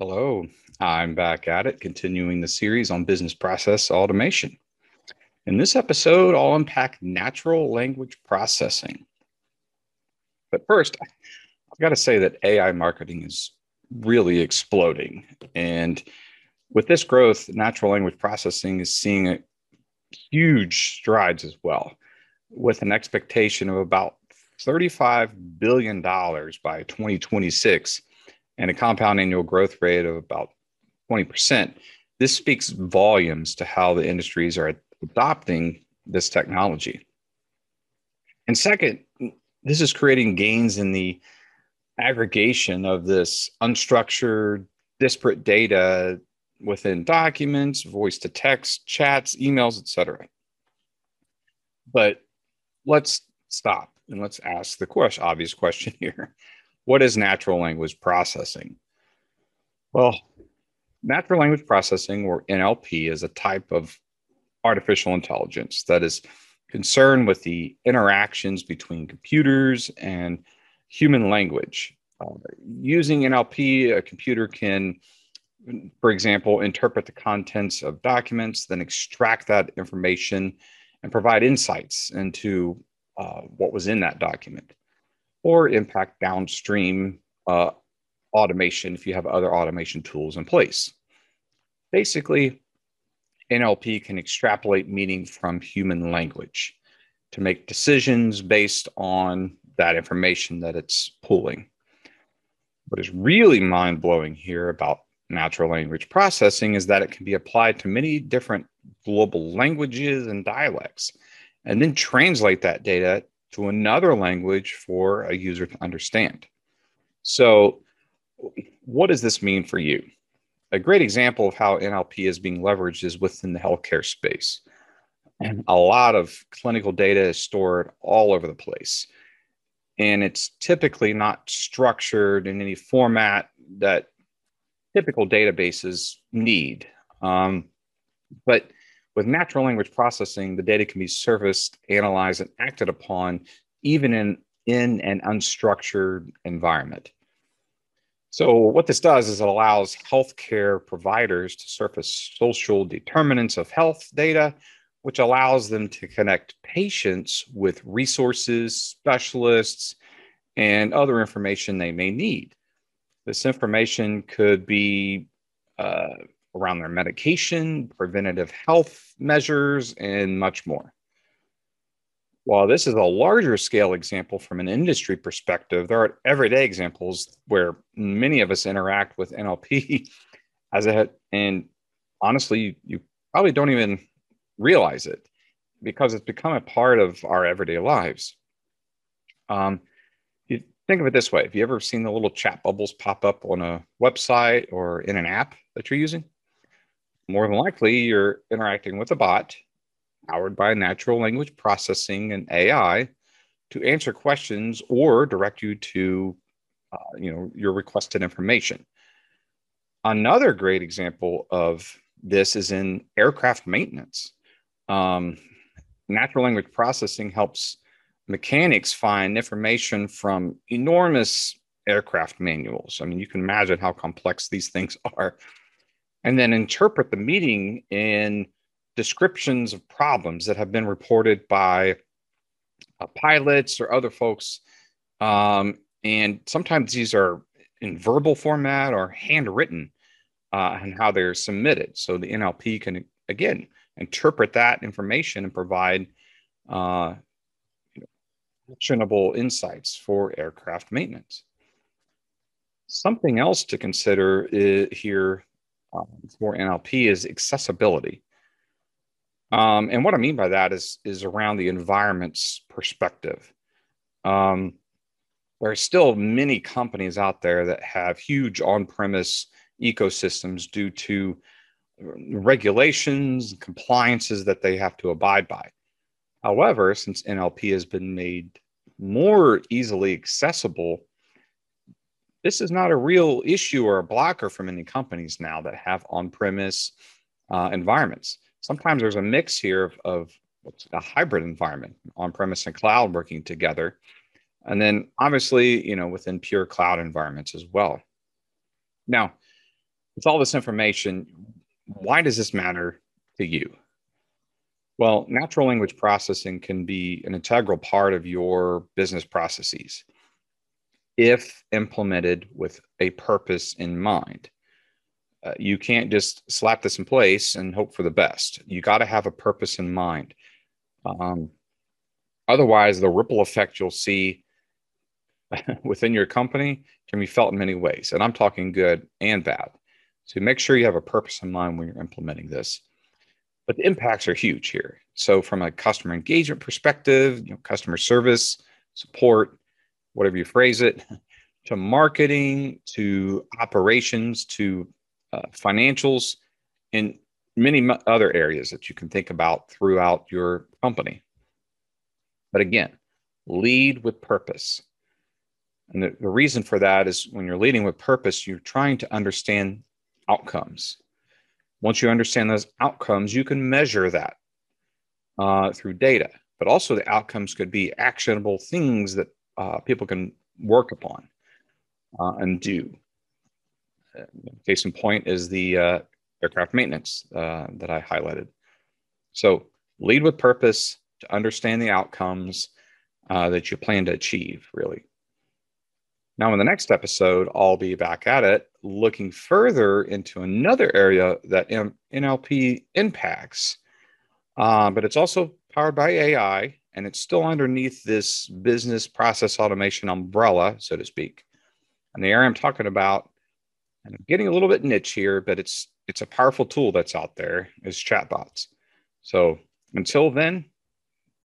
Hello, I'm back at it, continuing the series on business process automation. In this episode, I'll unpack natural language processing. But first, I've got to say that AI marketing is really exploding. And with this growth, natural language processing is seeing huge strides as well, with an expectation of about $35 billion by 2026 and a compound annual growth rate of about 20%. This speaks volumes to how the industries are adopting this technology. And second, this is creating gains in the aggregation of this unstructured, disparate data within documents, voice to text, chats, emails, etc. But let's stop and let's ask the question, obvious question here. What is natural language processing? Well, natural language processing, or NLP, is a type of artificial intelligence that is concerned with the interactions between computers and human language. Uh, using NLP, a computer can, for example, interpret the contents of documents, then extract that information and provide insights into uh, what was in that document or impact downstream uh, automation if you have other automation tools in place. Basically, NLP can extrapolate meaning from human language to make decisions based on that information that it's pulling. What is really mind blowing here about natural language processing is that it can be applied to many different global languages and dialects, and then translate that data to another language for a user to understand. So, what does this mean for you? A great example of how NLP is being leveraged is within the healthcare space. And a lot of clinical data is stored all over the place. And it's typically not structured in any format that typical databases need. Um, but with natural language processing, the data can be surfaced, analyzed, and acted upon even in, in an unstructured environment. So, what this does is it allows healthcare providers to surface social determinants of health data, which allows them to connect patients with resources, specialists, and other information they may need. This information could be uh, around their medication, preventative health measures, and much more. While this is a larger scale example from an industry perspective, there are everyday examples where many of us interact with NLP as a and honestly, you, probably don't even realize it because it's become a part of our everyday lives. Um, you think of it this way: Have you ever seen the little chat bubbles pop up on a website or in an app that you're using? More than likely you're interacting with a bot powered by natural language processing and AI to answer questions or direct you to uh, you know your requested information. Another great example of this is in aircraft maintenance. Um, natural language processing helps mechanics find information from enormous aircraft manuals. I mean, you can imagine how complex these things are and then interpret the meeting in descriptions of problems that have been reported by uh, pilots or other folks. Um, and sometimes these are in verbal format or handwritten uh, and how they're submitted. So the NLP can, again, interpret that information and provide uh, actionable insights for aircraft maintenance. Something else to consider here um, for NLP is accessibility. Um, and what I mean by that is is around the environment's perspective. Um, there are still many companies out there that have huge on-premise ecosystems due to regulations and compliances that they have to abide by. However, since NLP has been made more easily accessible this is not a real issue or a blocker for many companies now that have on-premise uh, environments. Sometimes there's a mix here of, of a hybrid environment, on-premise and cloud working together, and then obviously, you know, within pure cloud environments as well. Now, with all this information, why does this matter to you? Well, natural language processing can be an integral part of your business processes if implemented with a purpose in mind. Uh, you can't just slap this in place and hope for the best. You got to have a purpose in mind. Um, otherwise, the ripple effect you'll see within your company can be felt in many ways. And I'm talking good and bad. So make sure you have a purpose in mind when you're implementing this. But the impacts are huge here. So from a customer engagement perspective, you know, customer service, support, whatever you phrase it, to marketing, to operations, to uh, financials, and many other areas that you can think about throughout your company. But again, lead with purpose. And the, the reason for that is when you're leading with purpose, you're trying to understand outcomes. Once you understand those outcomes, you can measure that uh, through data, but also the outcomes could be actionable things that uh, people can work upon uh, and do. Case in point is the uh, aircraft maintenance uh, that I highlighted. So lead with purpose to understand the outcomes uh, that you plan to achieve, really. Now, in the next episode, I'll be back at it looking further into another area that NLP impacts, uh, but it's also powered by AI and it's still underneath this business process automation umbrella, so to speak. And the area I'm talking about and I'm getting a little bit niche here, but it's it's a powerful tool that's out there is chatbots. So until then,